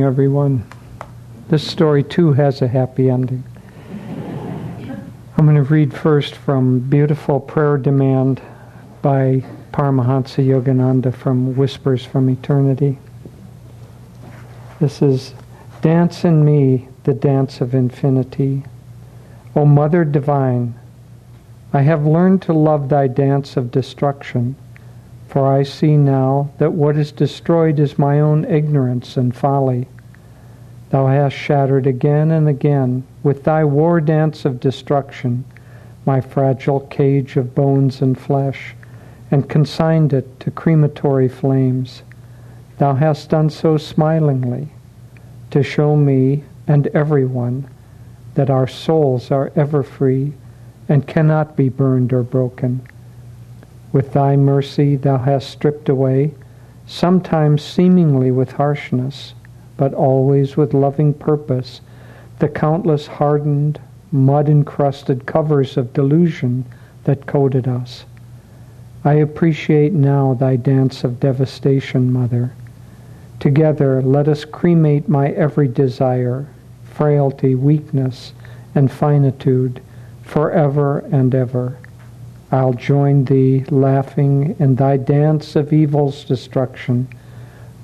everyone. This story too has a happy ending. I'm going to read first from Beautiful Prayer Demand by Paramahansa Yogananda from Whispers from Eternity. This is Dance in me the dance of infinity. O Mother Divine, I have learned to love thy dance of destruction for I see now that what is destroyed is my own ignorance and folly. Thou hast shattered again and again with thy war dance of destruction my fragile cage of bones and flesh, and consigned it to crematory flames. Thou hast done so smilingly, to show me and everyone that our souls are ever free and cannot be burned or broken with thy mercy thou hast stripped away, sometimes seemingly with harshness, but always with loving purpose, the countless hardened, mud-encrusted covers of delusion that coated us. I appreciate now thy dance of devastation, Mother. Together let us cremate my every desire, frailty, weakness, and finitude, forever and ever. I'll join thee, laughing in thy dance of evil's destruction.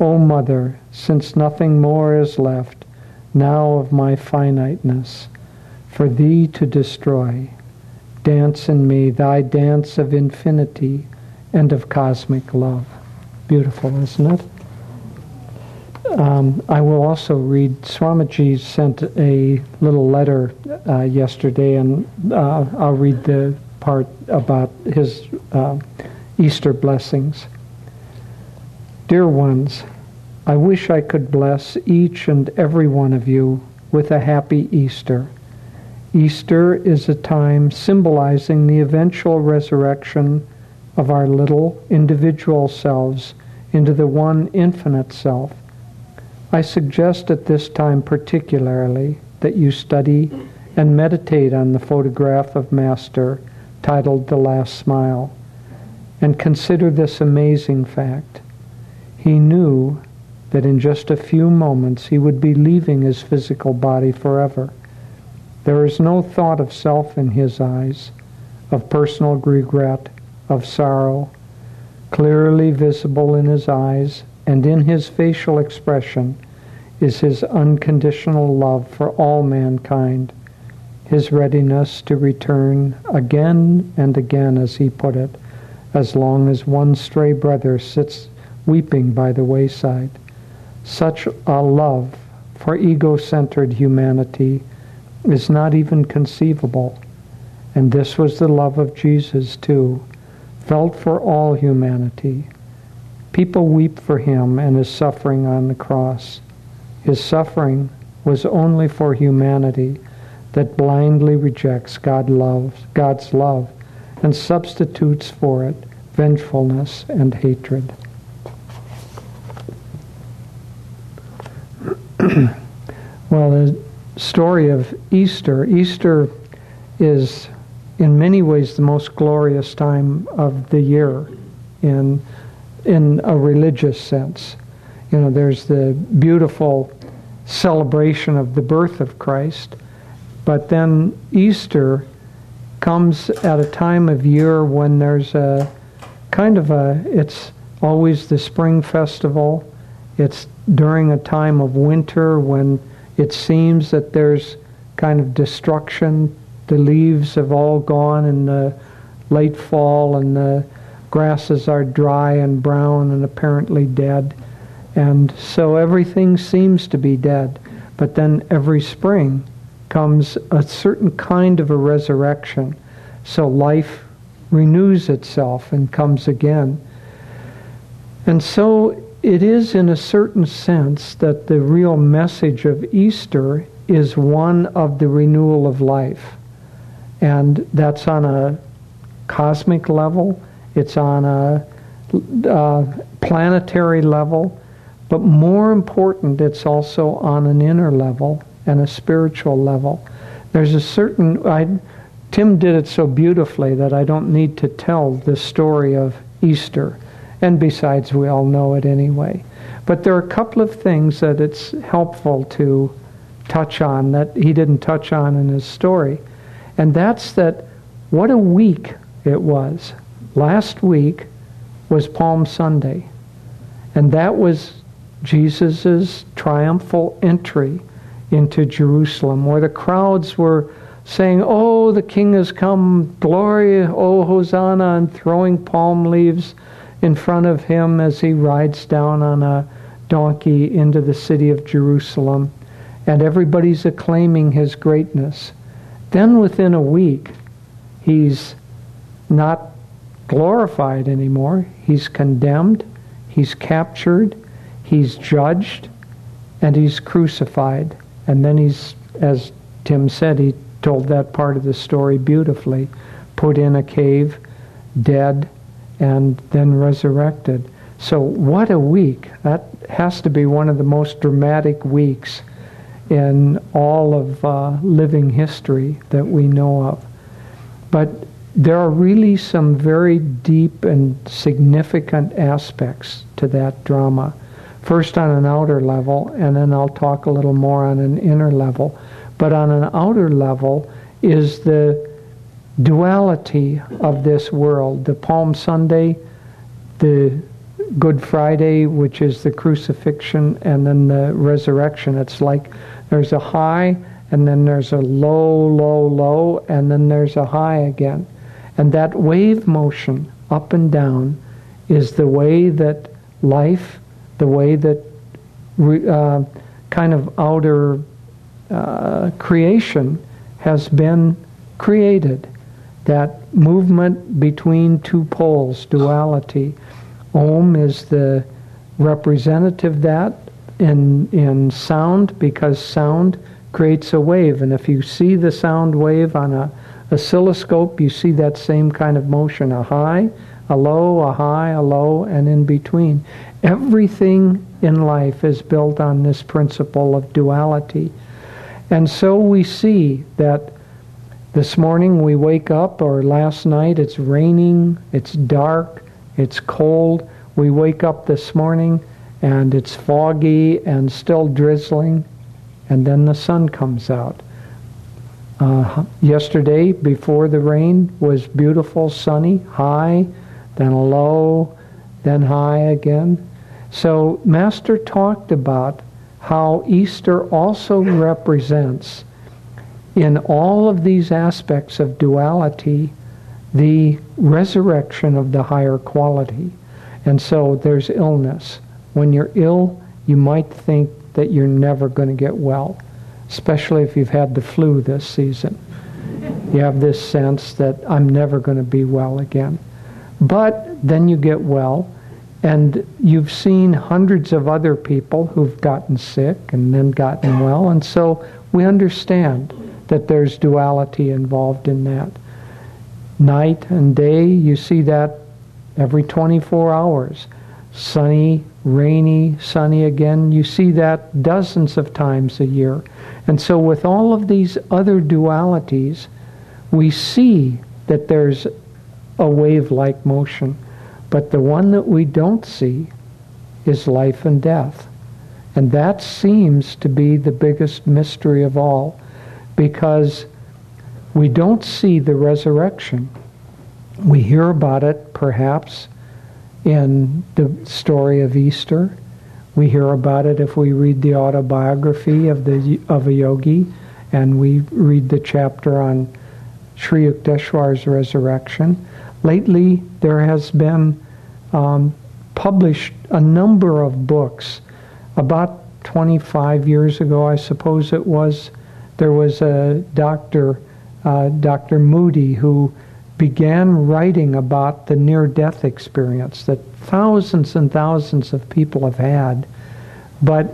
O Mother, since nothing more is left now of my finiteness, for thee to destroy, dance in me thy dance of infinity and of cosmic love. Beautiful, isn't it? Um, I will also read, Swamiji sent a little letter uh, yesterday, and uh, I'll read the part about his uh, Easter blessings. Dear ones, I wish I could bless each and every one of you with a happy Easter. Easter is a time symbolizing the eventual resurrection of our little individual selves into the one infinite self. I suggest at this time particularly that you study and meditate on the photograph of Master titled The Last Smile. And consider this amazing fact. He knew that in just a few moments he would be leaving his physical body forever. There is no thought of self in his eyes, of personal regret, of sorrow. Clearly visible in his eyes and in his facial expression is his unconditional love for all mankind his readiness to return again and again, as he put it, as long as one stray brother sits weeping by the wayside. Such a love for ego-centered humanity is not even conceivable. And this was the love of Jesus too, felt for all humanity. People weep for him and his suffering on the cross. His suffering was only for humanity that blindly rejects God loves, God's love and substitutes for it vengefulness and hatred. well, the story of Easter, Easter is in many ways the most glorious time of the year in in a religious sense. You know, there's the beautiful celebration of the birth of Christ, but then Easter comes at a time of year when there's a kind of a, it's always the spring festival. It's during a time of winter when it seems that there's kind of destruction. The leaves have all gone in the late fall and the grasses are dry and brown and apparently dead. And so everything seems to be dead. But then every spring, comes a certain kind of a resurrection. So life renews itself and comes again. And so it is, in a certain sense, that the real message of Easter is one of the renewal of life. And that's on a cosmic level, it's on a uh, planetary level, but more important, it's also on an inner level and a spiritual level. There's a certain, I, Tim did it so beautifully that I don't need to tell the story of Easter And besides, we all know it anyway. But there are a couple of things that it's helpful to touch on that he didn't touch on in his story. And that's that what a week it was. Last week was Palm Sunday. And that was Jesus' triumphal entry into Jerusalem, where the crowds were saying, Oh, the king has come, glory, oh, Hosanna, and throwing palm leaves in front of him as he rides down on a donkey into the city of Jerusalem. And everybody's acclaiming his greatness. Then within a week, he's not glorified anymore. He's condemned, he's captured, he's judged, and he's crucified. And then he's, as Tim said, he told that part of the story beautifully. Put in a cave, dead, and then resurrected. So, what a week. That has to be one of the most dramatic weeks in all of uh, living history that we know of. But there are really some very deep and significant aspects to that drama. First, on an outer level, and then I'll talk a little more on an inner level. But on an outer level is the duality of this world. The Palm Sunday, the Good Friday, which is the crucifixion, and then the resurrection. It's like there's a high, and then there's a low, low, low, and then there's a high again. And that wave motion up and down is the way that life, the way that uh, kind of outer uh, creation has been created. That movement between two poles, duality. Om is the representative that in in sound because sound creates a wave, and if you see the sound wave on a oscilloscope, you see that same kind of motion: a high, a low, a high, a low, and in between. Everything in life is built on this principle of duality. And so we see that this morning we wake up, or last night it's raining, it's dark, it's cold. We wake up this morning and it's foggy and still drizzling, and then the sun comes out. Uh, yesterday, before the rain, was beautiful, sunny, high, then low, then high again. So, Master talked about how Easter also represents, in all of these aspects of duality, the resurrection of the higher quality. And so there's illness. When you're ill, you might think that you're never going to get well, especially if you've had the flu this season. You have this sense that I'm never going to be well again. But then you get well, and you've seen hundreds of other people who've gotten sick and then gotten well. And so we understand that there's duality involved in that. Night and day, you see that every 24 hours. Sunny, rainy, sunny again. You see that dozens of times a year. And so, with all of these other dualities, we see that there's a wave like motion. But the one that we don't see is life and death. And that seems to be the biggest mystery of all because we don't see the resurrection. We hear about it perhaps in the story of Easter. We hear about it if we read the autobiography of the of a yogi and we read the chapter on Sri Yukteswar's resurrection. Lately, there has been um, published a number of books. About 25 years ago, I suppose it was, there was a doctor, uh, Dr. Moody, who began writing about the near death experience that thousands and thousands of people have had, but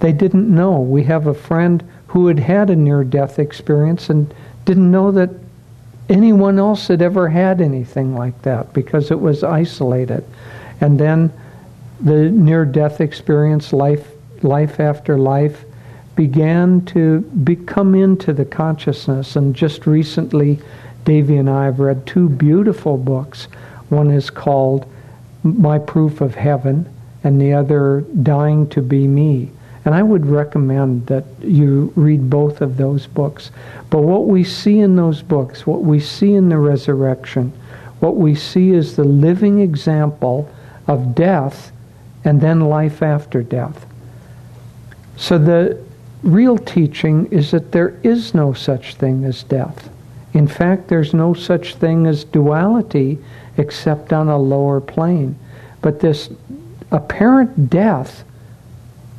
they didn't know. We have a friend who had had a near death experience and didn't know that anyone else had ever had anything like that because it was isolated. And then the near death experience, life, life after life, began to become into the consciousness. And just recently, Devi and I have read two beautiful books. One is called my proof of heaven, and the other dying to be me. And I would recommend that you read both of those books. But what we see in those books, what we see in the resurrection, what we see is the living example of death and then life after death. So the real teaching is that there is no such thing as death. In fact, there's no such thing as duality except on a lower plane. But this apparent death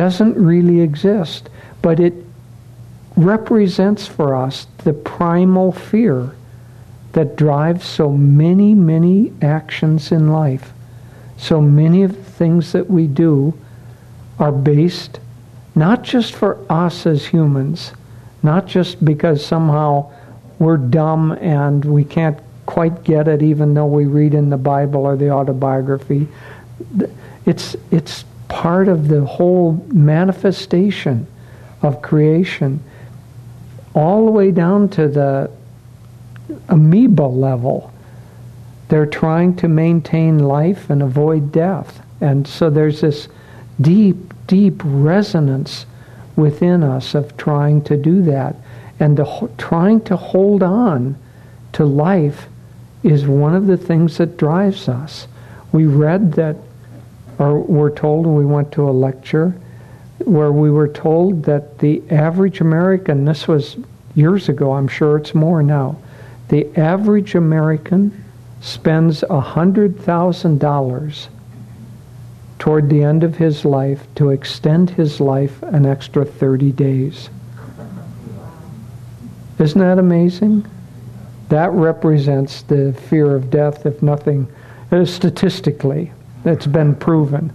doesn't really exist, but it represents for us the primal fear that drives so many, many actions in life. So many of the things that we do are based not just for us as humans, not just because somehow we're dumb and we can't quite get it even though we read in the Bible or the autobiography. It's, it's part of the whole manifestation of creation, all the way down to the amoeba level. They're trying to maintain life and avoid death. And so there's this deep, deep resonance within us of trying to do that. And trying to hold on to life is one of the things that drives us. We read that, or were told when we went to a lecture, where we were told that the average American, this was years ago, I'm sure it's more now, the average American spends $100,000 toward the end of his life to extend his life an extra 30 days. Isn't that amazing? That represents the fear of death, if nothing, uh, statistically, it's been proven.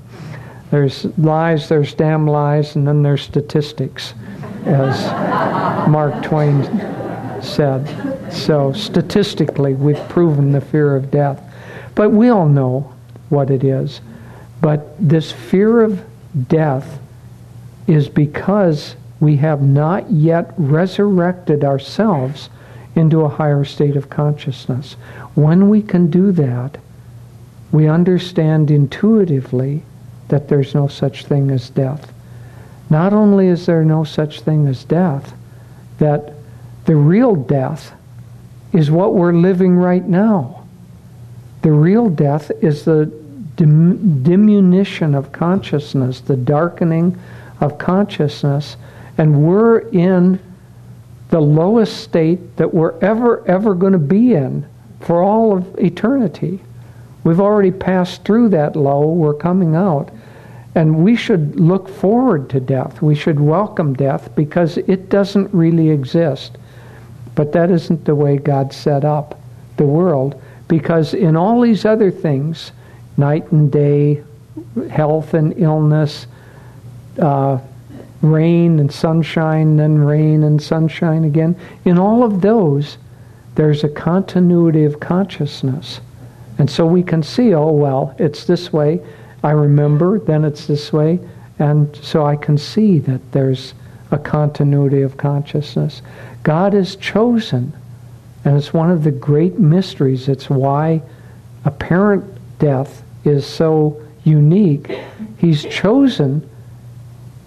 There's lies, there's damn lies, and then there's statistics, as Mark Twain said. So, statistically, we've proven the fear of death. But we all know what it is. But this fear of death is because we have not yet resurrected ourselves into a higher state of consciousness. When we can do that, we understand intuitively that there's no such thing as death. Not only is there no such thing as death, that the real death is what we're living right now. The real death is the dim- diminution of consciousness, the darkening of consciousness, and we're in the lowest state that we're ever, ever going to be in for all of eternity. We've already passed through that low, we're coming out. And we should look forward to death. We should welcome death because it doesn't really exist. But that isn't the way God set up the world because in all these other things, night and day, health and illness, uh, rain and sunshine, then rain and sunshine again. In all of those, there's a continuity of consciousness. And so we can see, oh, well, it's this way. I remember, then it's this way. And so I can see that there's a continuity of consciousness. God is chosen, and it's one of the great mysteries. It's why apparent death is so unique. He's chosen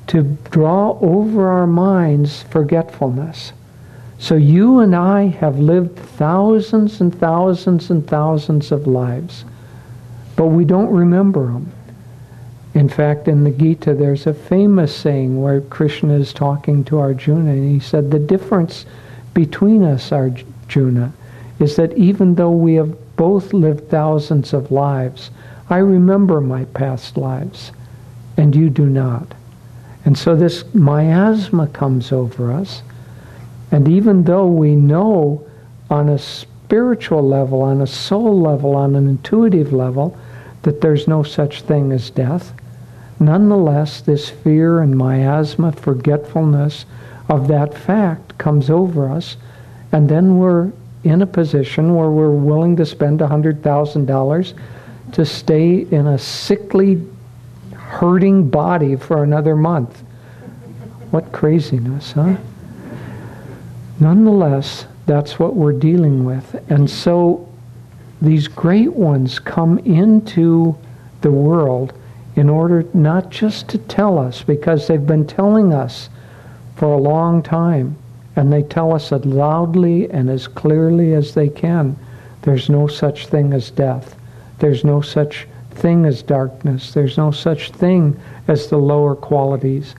to draw over our minds forgetfulness. So you and I have lived thousands and thousands and thousands of lives, but we don't remember them. In fact, in the Gita, there's a famous saying where Krishna is talking to Arjuna, and he said, The difference between us, Arjuna, is that even though we have both lived thousands of lives, I remember my past lives, and you do not. And so this miasma comes over us, and even though we know on a spiritual level, on a soul level, on an intuitive level, that there's no such thing as death, nonetheless, this fear and miasma, forgetfulness of that fact comes over us, and then we're in a position where we're willing to spend $100,000 to stay in a sickly, hurting body for another month. What craziness, huh? Nonetheless, that's what we're dealing with. And so these great ones come into the world in order not just to tell us, because they've been telling us for a long time, and they tell us as loudly and as clearly as they can, there's no such thing as death. There's no such thing as darkness. There's no such thing as the lower qualities.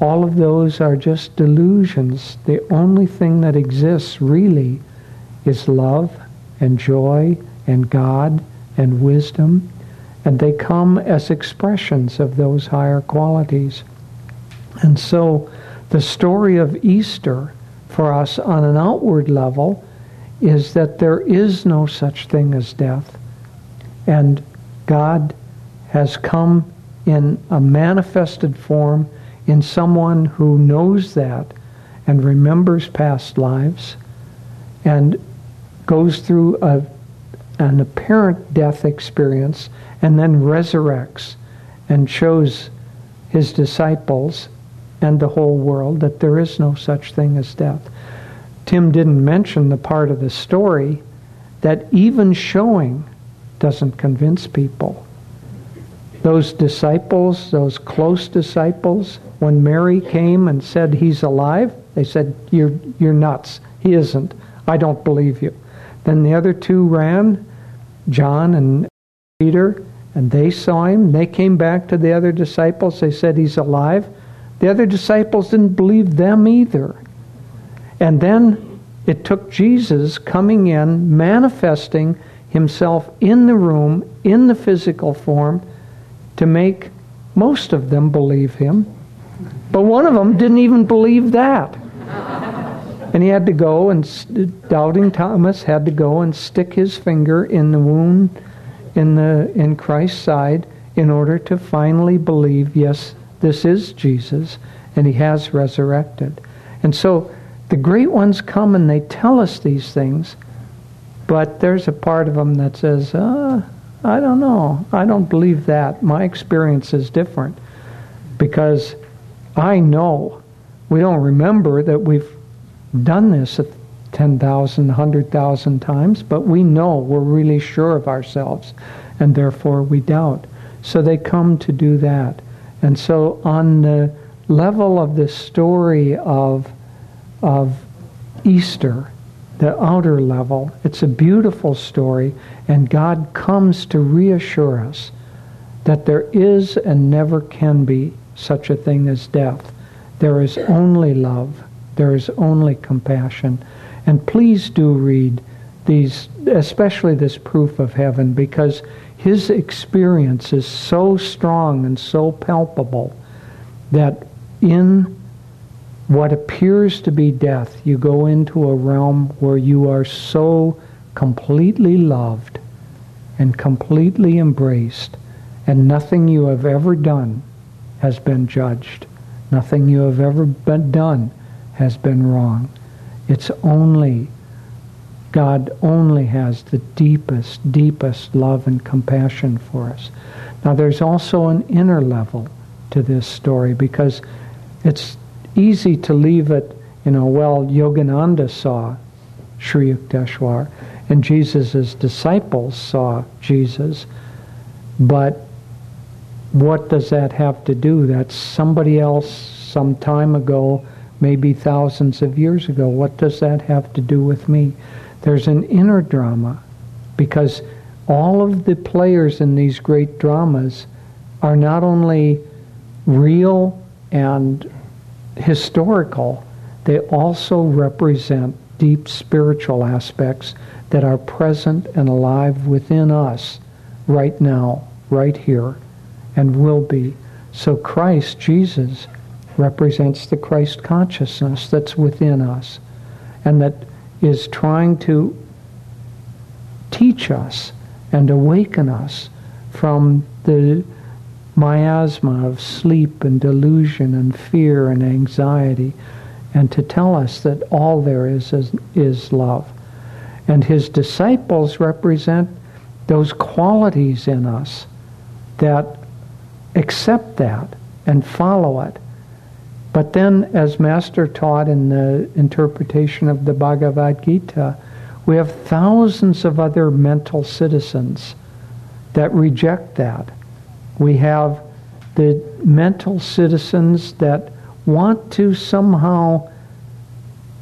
All of those are just delusions. The only thing that exists really is love and joy and God and wisdom, and they come as expressions of those higher qualities. And so the story of Easter for us on an outward level is that there is no such thing as death. And God has come in a manifested form in someone who knows that and remembers past lives and goes through a, an apparent death experience and then resurrects and shows his disciples and the whole world that there is no such thing as death. Tim didn't mention the part of the story that even showing doesn't convince people. Those disciples, those close disciples, when Mary came and said he's alive, they said, You're, you're nuts. He isn't. I don't believe you. Then the other two ran, John and Peter, and they saw him. They came back to the other disciples. They said he's alive. The other disciples didn't believe them either. And then it took Jesus coming in, manifesting himself in the room, in the physical form, to make most of them believe him. But one of them didn't even believe that. And he had to go and, doubting Thomas had to go and stick his finger in the wound in, the, in Christ's side in order to finally believe, yes, this is Jesus, and he has resurrected. And so the great ones come and they tell us these things, but there's a part of them that says, uh, I don't know. I don't believe that. My experience is different because I know we don't remember that we've done this 10,000, 100,000 times, but we know we're really sure of ourselves and therefore we doubt. So they come to do that. And so on the level of the story of, of Easter, the outer level. It's a beautiful story, and God comes to reassure us that there is and never can be such a thing as death. There is only love. There is only compassion. And please do read these, especially this proof of heaven, because his experience is so strong and so palpable that in what appears to be death, you go into a realm where you are so completely loved and completely embraced, and nothing you have ever done has been judged. Nothing you have ever been done has been wrong. It's only, God only has the deepest, deepest love and compassion for us. Now there's also an inner level to this story because it's easy to leave it, you know, well, Yogananda saw Sri Yukteswar and Jesus' disciples saw Jesus, but what does that have to do? That's somebody else some time ago, maybe thousands of years ago. What does that have to do with me? There's an inner drama because all of the players in these great dramas are not only real and historical, they also represent deep spiritual aspects that are present and alive within us right now, right here, and will be. So Christ, Jesus, represents the Christ consciousness that's within us and that is trying to teach us and awaken us from the miasma of sleep and delusion and fear and anxiety, and to tell us that all there is is, is love. And his disciples represent those qualities in us that accept that and follow it. But then, as Master taught in the interpretation of the Bhagavad Gita, we have thousands of other mental citizens that reject that. We have the mental citizens that want to somehow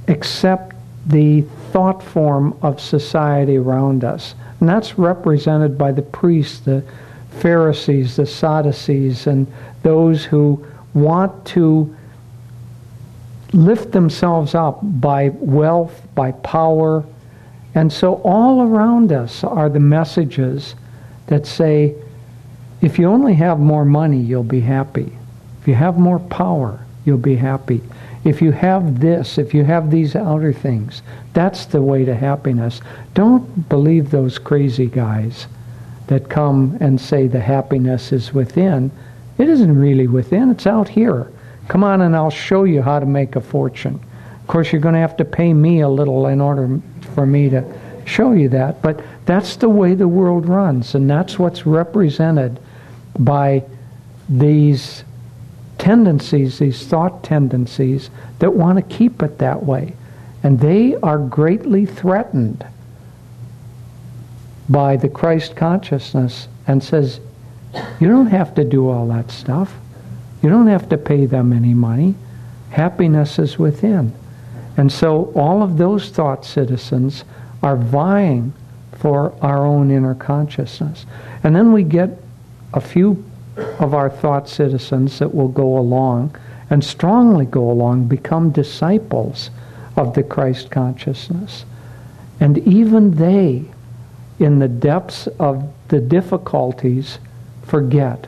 accept the thought form of society around us. And that's represented by the priests, the Pharisees, the Sadducees, and those who want to lift themselves up by wealth, by power. And so all around us are the messages that say, if you only have more money, you'll be happy. If you have more power, you'll be happy. If you have this, if you have these outer things, that's the way to happiness. Don't believe those crazy guys that come and say the happiness is within. It isn't really within, it's out here. Come on and I'll show you how to make a fortune. Of course, you're going to have to pay me a little in order for me to show you that. But that's the way the world runs, and that's what's represented by these tendencies, these thought tendencies that want to keep it that way. And they are greatly threatened by the Christ consciousness and says, you don't have to do all that stuff. You don't have to pay them any money. Happiness is within. And so all of those thought citizens are vying for our own inner consciousness. And then we get a few of our thought citizens that will go along and strongly go along, become disciples of the Christ consciousness. And even they, in the depths of the difficulties, forget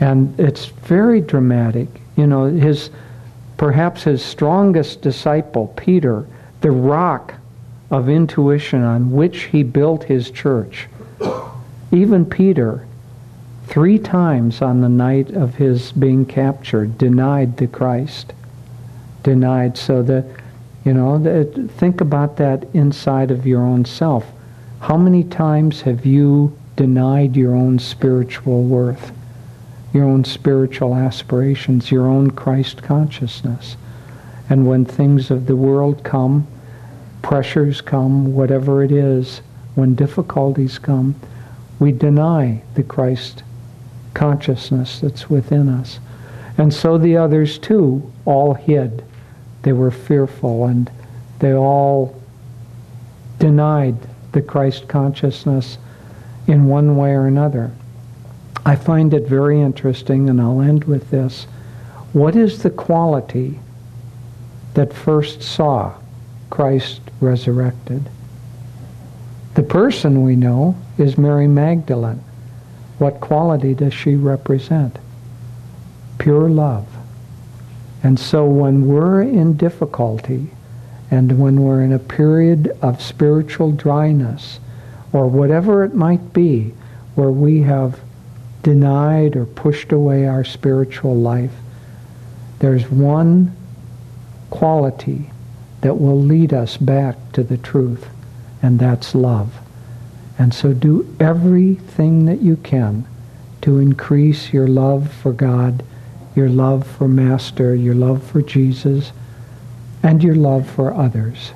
and it's very dramatic. You know, his perhaps his strongest disciple, Peter, the rock of intuition on which he built his church. Even Peter, three times on the night of his being captured, denied the Christ. Denied. So that, you know, that, think about that inside of your own self. How many times have you denied your own spiritual worth? your own spiritual aspirations, your own Christ consciousness. And when things of the world come, pressures come, whatever it is, when difficulties come, we deny the Christ consciousness that's within us. And so the others too all hid. They were fearful and they all denied the Christ consciousness in one way or another. I find it very interesting, and I'll end with this. What is the quality that first saw Christ resurrected? The person we know is Mary Magdalene. What quality does she represent? Pure love. And so when we're in difficulty and when we're in a period of spiritual dryness or whatever it might be where we have denied or pushed away our spiritual life, there's one quality that will lead us back to the truth, and that's love. And so do everything that you can to increase your love for God, your love for Master, your love for Jesus, and your love for others.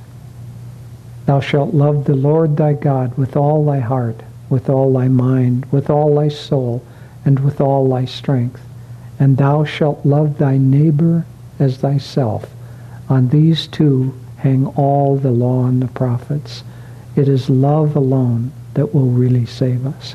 Thou shalt love the Lord thy God with all thy heart, with all thy mind, with all thy soul, and with all thy strength. And thou shalt love thy neighbor as thyself. On these two hang all the law and the prophets. It is love alone that will really save us.